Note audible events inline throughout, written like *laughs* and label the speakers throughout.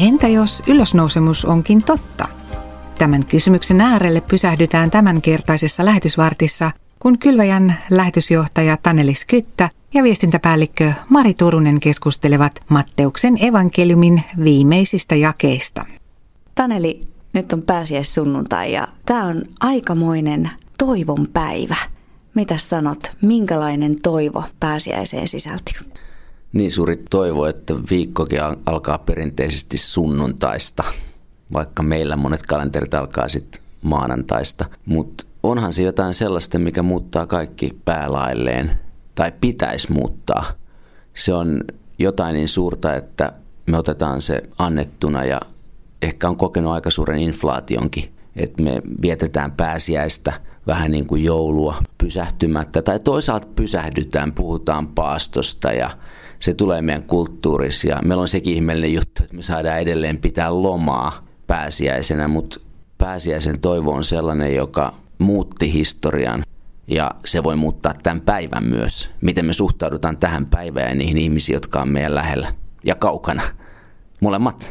Speaker 1: Entä jos ylösnousemus onkin totta? Tämän kysymyksen äärelle pysähdytään tämänkertaisessa lähetysvartissa, kun Kylväjän lähetysjohtaja Tanelis Kyttä ja viestintäpäällikkö Mari Turunen keskustelevat Matteuksen evankeliumin viimeisistä jakeista.
Speaker 2: Taneli, nyt on pääsiäissunnuntai ja tämä on aikamoinen toivon päivä. Mitä sanot, minkälainen toivo pääsiäiseen sisältyy?
Speaker 3: Niin suuri toivo, että viikkokin alkaa perinteisesti sunnuntaista, vaikka meillä monet kalenterit alkaa sitten maanantaista. Mutta onhan se jotain sellaista, mikä muuttaa kaikki päälailleen tai pitäisi muuttaa. Se on jotain niin suurta, että me otetaan se annettuna ja ehkä on kokenut aika suuren inflaationkin, että me vietetään pääsiäistä vähän niin kuin joulua pysähtymättä tai toisaalta pysähdytään, puhutaan paastosta ja se tulee meidän kulttuurissa ja meillä on sekin ihmeellinen juttu, että me saadaan edelleen pitää lomaa pääsiäisenä, mutta pääsiäisen toivo on sellainen, joka muutti historian ja se voi muuttaa tämän päivän myös. Miten me suhtaudutaan tähän päivään ja niihin ihmisiin, jotka on meidän lähellä ja kaukana. Molemmat.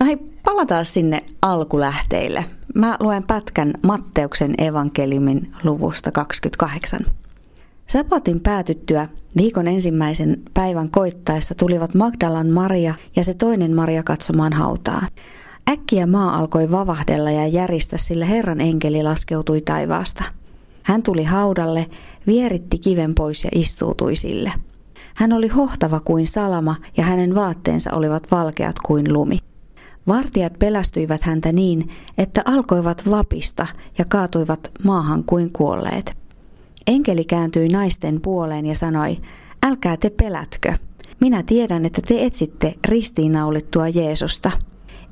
Speaker 2: No hei, palataan sinne alkulähteille. Mä luen pätkän Matteuksen evankeliumin luvusta 28. Sapatin päätyttyä viikon ensimmäisen päivän koittaessa tulivat Magdalan Maria ja se toinen Maria katsomaan hautaa. Äkkiä maa alkoi vavahdella ja järistä, sillä Herran enkeli laskeutui taivaasta. Hän tuli haudalle, vieritti kiven pois ja istuutui sille. Hän oli hohtava kuin salama ja hänen vaatteensa olivat valkeat kuin lumi. Vartijat pelästyivät häntä niin, että alkoivat vapista ja kaatuivat maahan kuin kuolleet. Enkeli kääntyi naisten puoleen ja sanoi, älkää te pelätkö. Minä tiedän, että te etsitte ristiinnaulittua Jeesusta.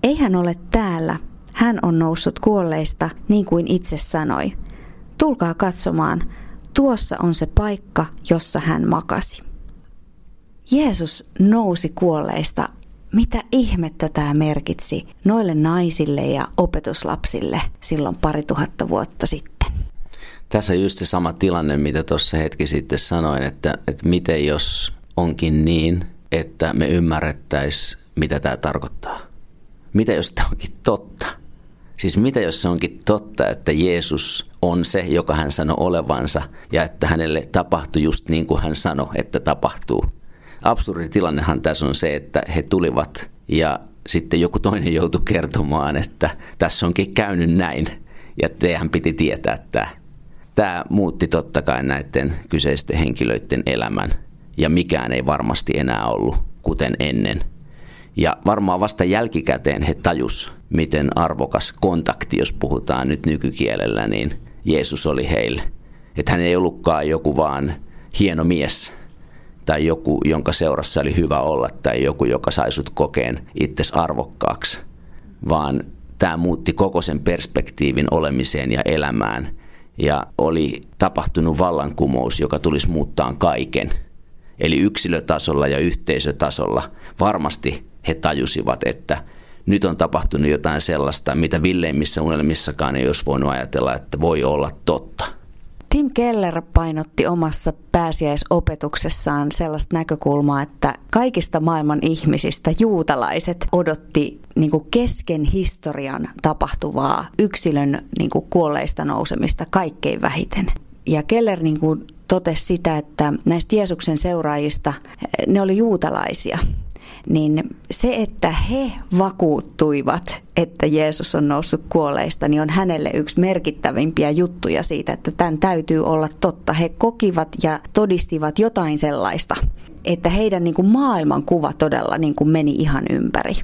Speaker 2: Ei hän ole täällä. Hän on noussut kuolleista, niin kuin itse sanoi. Tulkaa katsomaan. Tuossa on se paikka, jossa hän makasi. Jeesus nousi kuolleista. Mitä ihmettä tämä merkitsi noille naisille ja opetuslapsille silloin pari tuhatta vuotta sitten?
Speaker 3: Tässä just se sama tilanne, mitä tuossa hetki sitten sanoin, että, että miten jos onkin niin, että me ymmärrettäisiin, mitä tämä tarkoittaa. Mitä jos tämä onkin totta? Siis mitä jos se onkin totta, että Jeesus on se, joka hän sanoi olevansa ja että hänelle tapahtui just niin kuin hän sanoi, että tapahtuu. Absurdi tilannehan tässä on se, että he tulivat ja sitten joku toinen joutui kertomaan, että tässä onkin käynyt näin ja teidän piti tietää tämä tämä muutti totta kai näiden kyseisten henkilöiden elämän ja mikään ei varmasti enää ollut kuten ennen. Ja varmaan vasta jälkikäteen he tajus, miten arvokas kontakti, jos puhutaan nyt nykykielellä, niin Jeesus oli heille. Että hän ei ollutkaan joku vaan hieno mies tai joku, jonka seurassa oli hyvä olla tai joku, joka sai sut kokeen itses arvokkaaksi, vaan tämä muutti koko sen perspektiivin olemiseen ja elämään – ja oli tapahtunut vallankumous, joka tulisi muuttaa kaiken. Eli yksilötasolla ja yhteisötasolla varmasti he tajusivat, että nyt on tapahtunut jotain sellaista, mitä villeimmissä unelmissakaan ei olisi voinut ajatella, että voi olla totta.
Speaker 2: Tim Keller painotti omassa pääsiäisopetuksessaan sellaista näkökulmaa, että kaikista maailman ihmisistä juutalaiset odotti niin kuin kesken historian tapahtuvaa yksilön niin kuin kuolleista nousemista kaikkein vähiten. Ja Keller niin kuin totesi sitä, että näistä Jeesuksen seuraajista ne oli juutalaisia – niin se, että he vakuuttuivat, että Jeesus on noussut kuolleista, niin on hänelle yksi merkittävimpiä juttuja siitä, että tämän täytyy olla totta. He kokivat ja todistivat jotain sellaista, että heidän niin kuin maailmankuva todella niin kuin meni ihan ympäri.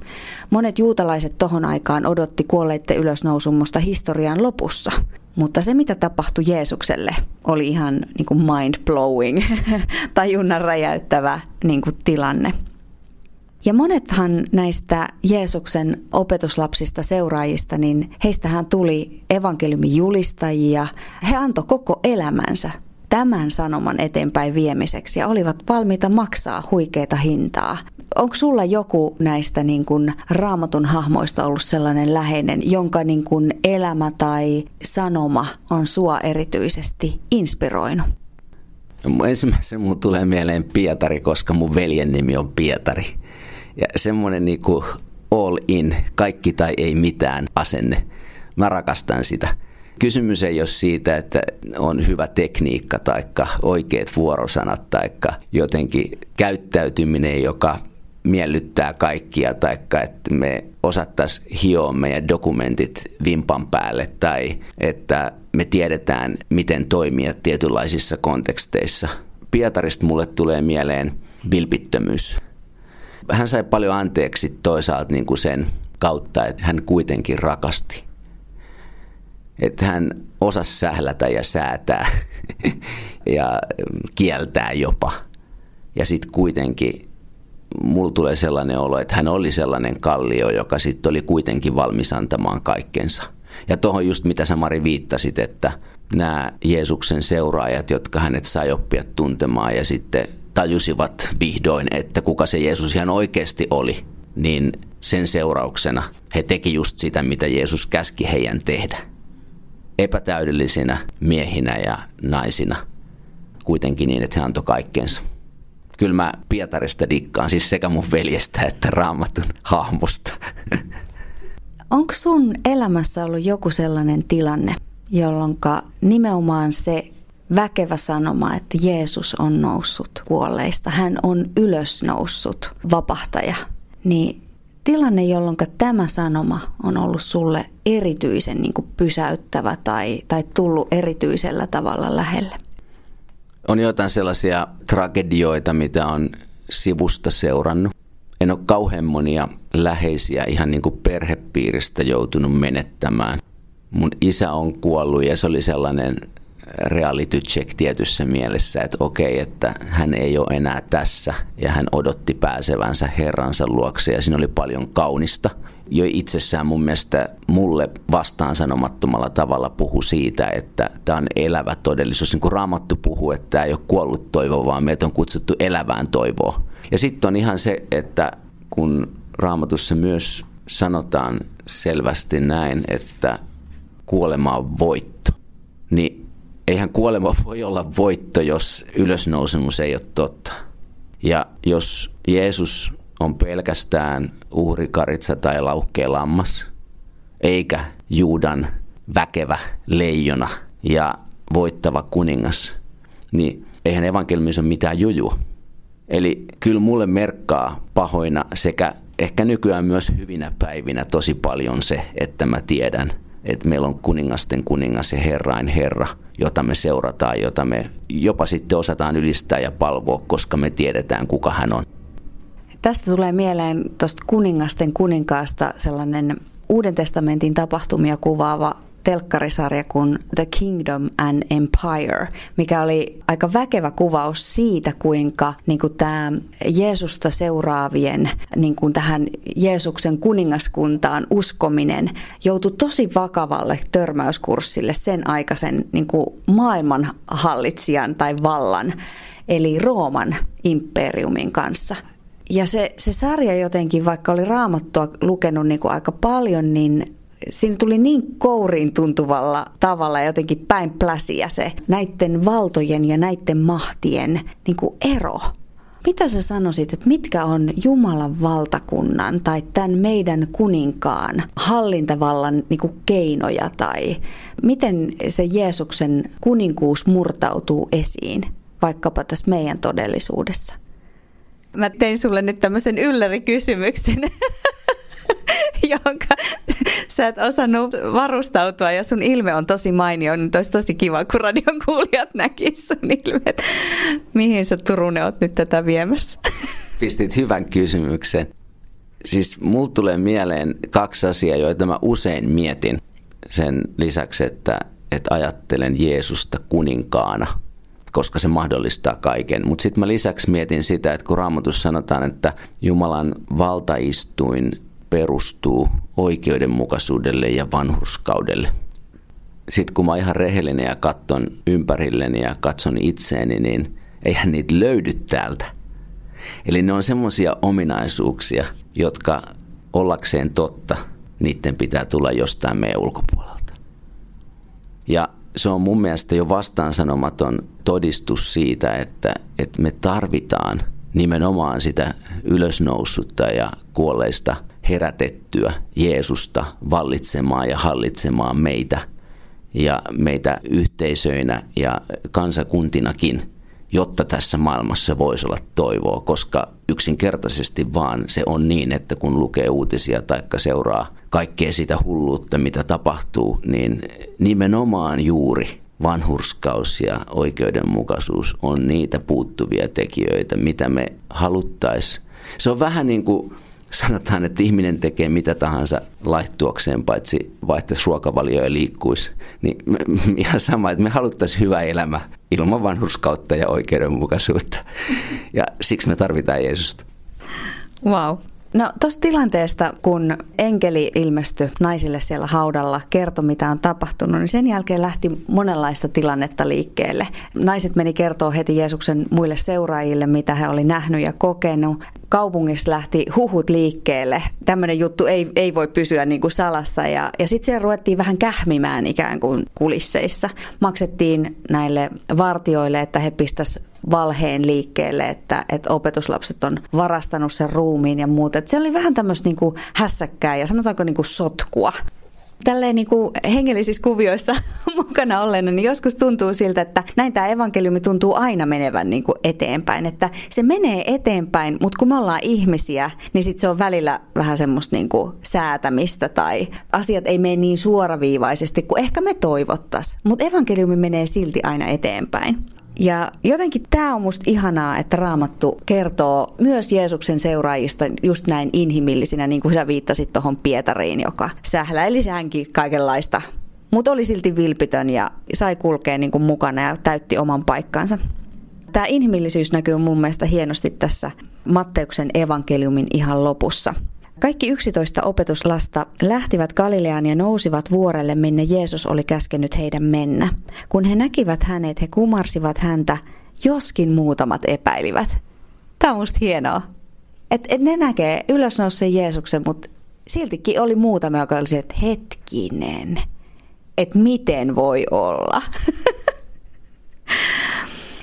Speaker 2: Monet juutalaiset tohon aikaan odotti kuolleiden ylösnousumusta historian lopussa. Mutta se, mitä tapahtui Jeesukselle, oli ihan niin kuin mind-blowing, *laughs* tajunnan räjäyttävä niin kuin tilanne. Ja monethan näistä Jeesuksen opetuslapsista seuraajista, niin heistähän tuli evankeliumin julistajia. He antoi koko elämänsä tämän sanoman eteenpäin viemiseksi ja olivat valmiita maksaa huikeita hintaa. Onko sulla joku näistä niin kuin raamatun hahmoista ollut sellainen läheinen, jonka niin kuin elämä tai sanoma on sua erityisesti inspiroinut?
Speaker 3: Ensimmäisenä mun tulee mieleen Pietari, koska mun veljen nimi on Pietari. Ja semmoinen niin kuin all in, kaikki tai ei mitään asenne. Mä rakastan sitä. Kysymys ei ole siitä, että on hyvä tekniikka tai oikeat vuorosanat tai jotenkin käyttäytyminen, joka miellyttää kaikkia, tai että me osattaisiin hioa meidän dokumentit vimpan päälle, tai että me tiedetään, miten toimia tietynlaisissa konteksteissa. Pietarista mulle tulee mieleen vilpittömyys. Hän sai paljon anteeksi toisaalta niin kuin sen kautta, että hän kuitenkin rakasti. Että hän osasi sählätä ja säätää *laughs* ja kieltää jopa. Ja sitten kuitenkin mulla tulee sellainen olo, että hän oli sellainen kallio, joka sitten oli kuitenkin valmis antamaan kaikkensa. Ja tuohon just mitä sä Mari viittasit, että nämä Jeesuksen seuraajat, jotka hänet sai oppia tuntemaan ja sitten tajusivat vihdoin, että kuka se Jeesus ihan oikeasti oli, niin sen seurauksena he teki just sitä, mitä Jeesus käski heidän tehdä. Epätäydellisinä miehinä ja naisina, kuitenkin niin, että he antoi kaikkensa kyllä mä Pietarista dikkaan, siis sekä mun veljestä että raamatun hahmosta.
Speaker 2: Onko sun elämässä ollut joku sellainen tilanne, jolloin nimenomaan se väkevä sanoma, että Jeesus on noussut kuolleista, hän on ylösnoussut vapahtaja, niin tilanne, jolloin tämä sanoma on ollut sulle erityisen niin pysäyttävä tai, tai tullut erityisellä tavalla lähelle?
Speaker 3: On jotain sellaisia tragedioita, mitä on sivusta seurannut. En ole kauhean monia läheisiä ihan niin kuin perhepiiristä joutunut menettämään. Mun isä on kuollut ja se oli sellainen reality check tietyssä mielessä, että okei, että hän ei ole enää tässä ja hän odotti pääsevänsä herransa luokse ja siinä oli paljon kaunista – jo itsessään mun mielestä mulle vastaan sanomattomalla tavalla puhu siitä, että tämä on elävä todellisuus. Niin kuin Raamattu puhuu, että tämä ei ole kuollut toivo, vaan meitä on kutsuttu elävään toivoa. Ja sitten on ihan se, että kun Raamatussa myös sanotaan selvästi näin, että kuolema on voitto, niin eihän kuolema *laughs* voi olla voitto, jos ylösnousemus ei ole totta. Ja jos Jeesus on pelkästään uhrikaritsa tai laukkeen lammas, eikä Juudan väkevä leijona ja voittava kuningas, niin eihän evankeliumissa ole mitään juju. Eli kyllä mulle merkkaa pahoina sekä ehkä nykyään myös hyvinä päivinä tosi paljon se, että mä tiedän, että meillä on kuningasten kuningas ja herrain herra, jota me seurataan, jota me jopa sitten osataan ylistää ja palvoa, koska me tiedetään, kuka hän on.
Speaker 2: Tästä tulee mieleen tuosta kuningasten kuninkaasta sellainen Uuden testamentin tapahtumia kuvaava telkkarisarja kuin The Kingdom and Empire, mikä oli aika väkevä kuvaus siitä, kuinka niin kuin tämä Jeesusta seuraavien niin kuin tähän Jeesuksen kuningaskuntaan uskominen joutui tosi vakavalle törmäyskurssille sen aikaisen niin kuin maailmanhallitsijan tai vallan, eli Rooman imperiumin kanssa. Ja se, se sarja jotenkin, vaikka oli raamattua lukenut niin kuin aika paljon, niin siinä tuli niin kouriin tuntuvalla tavalla jotenkin päin pläsiä se näiden valtojen ja näiden mahtien niin kuin ero. Mitä sä sanoisit, että mitkä on Jumalan valtakunnan tai tämän meidän kuninkaan hallintavallan niin kuin keinoja tai miten se Jeesuksen kuninkuus murtautuu esiin vaikkapa tässä meidän todellisuudessa? Mä tein sulle nyt tämmöisen yllärikysymyksen, *laughs* *laughs* jonka sä et osannut varustautua ja sun ilme on tosi mainio, niin olisi tosi kiva, kun radion kuulijat näkis sun ilmet. Mihin sä Turunen oot nyt tätä viemässä? *laughs*
Speaker 3: Pistit hyvän kysymyksen. Siis mulla tulee mieleen kaksi asiaa, joita mä usein mietin sen lisäksi, että, että ajattelen Jeesusta kuninkaana – koska se mahdollistaa kaiken. Mutta sitten mä lisäksi mietin sitä, että kun Raamatus sanotaan, että Jumalan valtaistuin perustuu oikeudenmukaisuudelle ja vanhurskaudelle. Sitten kun mä ihan rehellinen ja katson ympärilleni ja katson itseeni, niin eihän niitä löydy täältä. Eli ne on semmoisia ominaisuuksia, jotka ollakseen totta, niiden pitää tulla jostain meidän ulkopuolelta. Ja se on mun mielestä jo vastaansanomaton todistus siitä, että, että me tarvitaan nimenomaan sitä ylösnoussutta ja kuolleista herätettyä Jeesusta vallitsemaan ja hallitsemaan meitä ja meitä yhteisöinä ja kansakuntinakin, jotta tässä maailmassa voisi olla toivoa, koska yksinkertaisesti vaan se on niin, että kun lukee uutisia tai seuraa kaikkea sitä hulluutta, mitä tapahtuu, niin nimenomaan juuri vanhurskaus ja oikeudenmukaisuus on niitä puuttuvia tekijöitä, mitä me haluttaisiin. Se on vähän niin kuin sanotaan, että ihminen tekee mitä tahansa laihtuakseen, paitsi vaihtaisi ruokavalio ja liikkuisi. Niin me, ihan sama, että me haluttaisiin hyvä elämä ilman vanhurskautta ja oikeudenmukaisuutta. Ja siksi me tarvitaan Jeesusta.
Speaker 2: Wow. No tuosta tilanteesta, kun enkeli ilmestyi naisille siellä haudalla, kertoi mitä on tapahtunut, niin sen jälkeen lähti monenlaista tilannetta liikkeelle. Naiset meni kertoa heti Jeesuksen muille seuraajille, mitä he oli nähnyt ja kokenut. Kaupungissa lähti huhut liikkeelle. Tämmöinen juttu ei, ei voi pysyä niin kuin salassa. Ja, ja sitten siellä ruvettiin vähän kähmimään ikään kuin kulisseissa. Maksettiin näille vartioille, että he pistäisivät valheen liikkeelle, että, että opetuslapset on varastanut sen ruumiin ja muuta. Se oli vähän tämmöistä niin hässäkkää ja sanotaanko niin kuin sotkua tälleen niin kuin hengellisissä kuvioissa *laughs* mukana olleena, niin joskus tuntuu siltä, että näin tämä evankeliumi tuntuu aina menevän niin kuin eteenpäin. Että se menee eteenpäin, mutta kun me ollaan ihmisiä, niin sitten se on välillä vähän semmoista niin kuin säätämistä tai asiat ei mene niin suoraviivaisesti kuin ehkä me toivottaisiin. Mutta evankeliumi menee silti aina eteenpäin. Ja jotenkin tämä on musta ihanaa, että Raamattu kertoo myös Jeesuksen seuraajista just näin inhimillisinä, niin kuin sä viittasit tuohon Pietariin, joka sähläili hänkin kaikenlaista. Mutta oli silti vilpitön ja sai kulkea niin kuin mukana ja täytti oman paikkansa. Tämä inhimillisyys näkyy mun mielestä hienosti tässä Matteuksen evankeliumin ihan lopussa – kaikki yksitoista opetuslasta lähtivät Galileaan ja nousivat vuorelle, minne Jeesus oli käskenyt heidän mennä. Kun he näkivät hänet, he kumarsivat häntä, joskin muutamat epäilivät. Tämä on musta hienoa. Että et ne näkee ylösnouseen Jeesuksen, mutta siltikin oli muutama, joka oli että hetkinen, että miten voi olla. *laughs*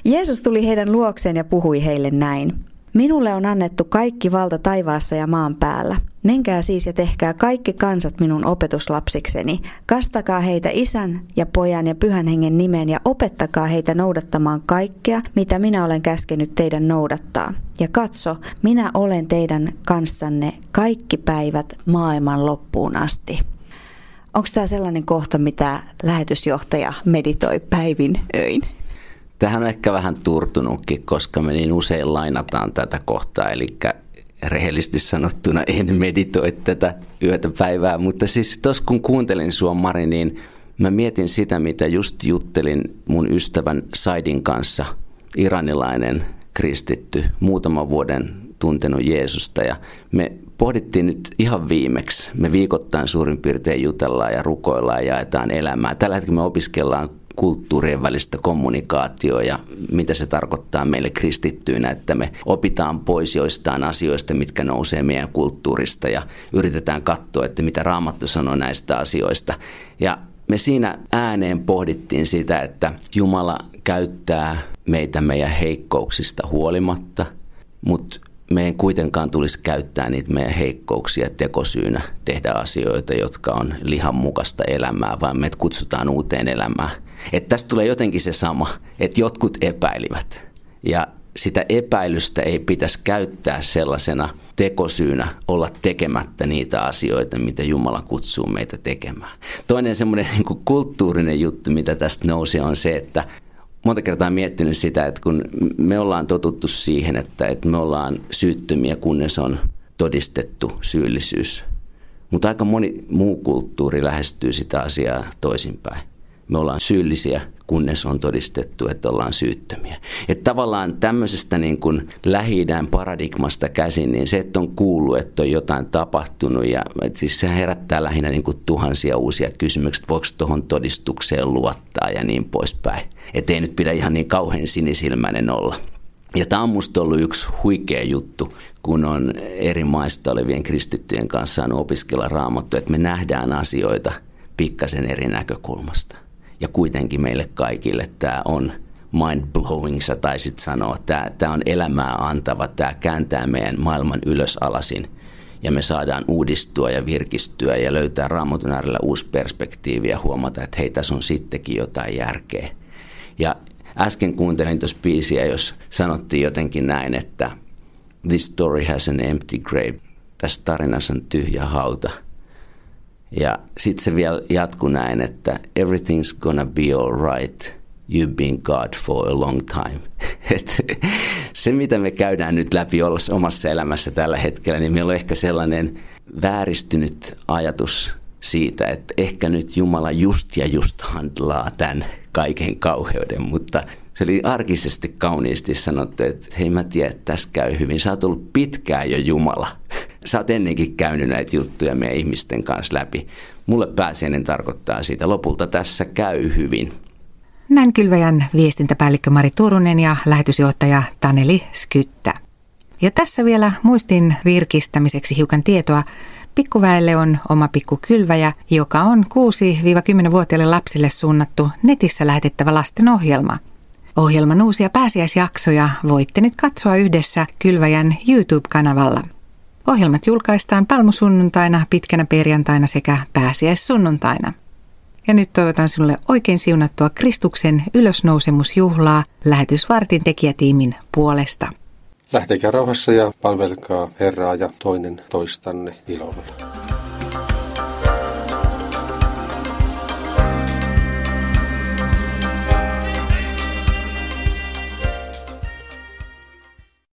Speaker 2: Jeesus tuli heidän luokseen ja puhui heille näin. Minulle on annettu kaikki valta taivaassa ja maan päällä. Menkää siis ja tehkää kaikki kansat minun opetuslapsikseni. Kastakaa heitä isän ja pojan ja pyhän hengen nimeen ja opettakaa heitä noudattamaan kaikkea, mitä minä olen käskenyt teidän noudattaa. Ja katso, minä olen teidän kanssanne kaikki päivät maailman loppuun asti. Onko tämä sellainen kohta, mitä lähetysjohtaja meditoi päivin öin?
Speaker 3: Tähän on ehkä vähän turtunutkin, koska me niin usein lainataan tätä kohtaa, eli rehellisesti sanottuna en meditoi tätä yötä päivää, mutta siis tuossa kun kuuntelin sua Mari, niin mä mietin sitä, mitä just juttelin mun ystävän Saidin kanssa, iranilainen kristitty, muutaman vuoden tuntenut Jeesusta ja me pohdittiin nyt ihan viimeksi. Me viikoittain suurin piirtein jutellaan ja rukoillaan ja jaetaan elämää. Tällä hetkellä me opiskellaan kulttuurien välistä kommunikaatioa ja mitä se tarkoittaa meille kristittyinä, että me opitaan pois joistain asioista, mitkä nousee meidän kulttuurista ja yritetään katsoa, että mitä Raamattu sanoo näistä asioista. Ja me siinä ääneen pohdittiin sitä, että Jumala käyttää meitä meidän heikkouksista huolimatta, mutta meidän kuitenkaan tulisi käyttää niitä meidän heikkouksia tekosyynä tehdä asioita, jotka on lihan mukaista elämää, vaan me kutsutaan uuteen elämään. Että tästä tulee jotenkin se sama, että jotkut epäilivät. Ja sitä epäilystä ei pitäisi käyttää sellaisena tekosyynä olla tekemättä niitä asioita, mitä Jumala kutsuu meitä tekemään. Toinen semmoinen niin kulttuurinen juttu, mitä tästä nousi, on se, että monta kertaa miettinyt sitä, että kun me ollaan totuttu siihen, että, että me ollaan syyttömiä, kunnes on todistettu syyllisyys. Mutta aika moni muu kulttuuri lähestyy sitä asiaa toisinpäin me ollaan syyllisiä, kunnes on todistettu, että ollaan syyttömiä. Että tavallaan tämmöisestä niin kuin lähi paradigmasta käsin, niin se, että on kuullut, että on jotain tapahtunut, ja siis se herättää lähinnä niin kuin tuhansia uusia kysymyksiä, että voiko tuohon todistukseen luottaa ja niin poispäin. Että ei nyt pidä ihan niin kauhean sinisilmäinen olla. Ja tämä on musta ollut yksi huikea juttu, kun on eri maista olevien kristittyjen kanssa opiskella raamattu, että me nähdään asioita pikkasen eri näkökulmasta ja kuitenkin meille kaikille tämä on mind blowing, sä taisit sanoa. Tämä, tämä on elämää antava, tämä kääntää meidän maailman ylös alasin ja me saadaan uudistua ja virkistyä ja löytää raamatun äärellä uusi perspektiivi ja huomata, että hei, tässä on sittenkin jotain järkeä. Ja äsken kuuntelin tuossa biisiä, jos sanottiin jotenkin näin, että this story has an empty grave. Tässä tarinassa on tyhjä hauta. Ja sitten se vielä jatkuu näin, että everything's gonna be all right. You've been God for a long time. *laughs* Et se, mitä me käydään nyt läpi omassa elämässä tällä hetkellä, niin meillä on ehkä sellainen vääristynyt ajatus siitä, että ehkä nyt Jumala just ja just handlaa tämän kaiken kauheuden, mutta se oli arkisesti kauniisti sanottu, että hei mä tiedän, että tässä käy hyvin. Sä oot ollut pitkään jo Jumala. Sä oot ennenkin käynyt näitä juttuja meidän ihmisten kanssa läpi. Mulle pääsiäinen tarkoittaa siitä. Lopulta tässä käy hyvin.
Speaker 1: Näin kylväjän viestintäpäällikkö Mari Turunen ja lähetysjohtaja Taneli Skyttä. Ja tässä vielä muistin virkistämiseksi hiukan tietoa. Pikkuväelle on oma pikkukylväjä, joka on 6-10-vuotiaille lapsille suunnattu netissä lähetettävä lastenohjelma. Ohjelman uusia pääsiäisjaksoja voitte nyt katsoa yhdessä Kylväjän YouTube-kanavalla. Ohjelmat julkaistaan palmusunnuntaina, pitkänä perjantaina sekä pääsiäissunnuntaina. Ja nyt toivotan sinulle oikein siunattua Kristuksen ylösnousemusjuhlaa lähetysvartin tekijätiimin puolesta.
Speaker 4: Lähtekää rauhassa ja palvelkaa Herraa ja toinen toistanne ilolla.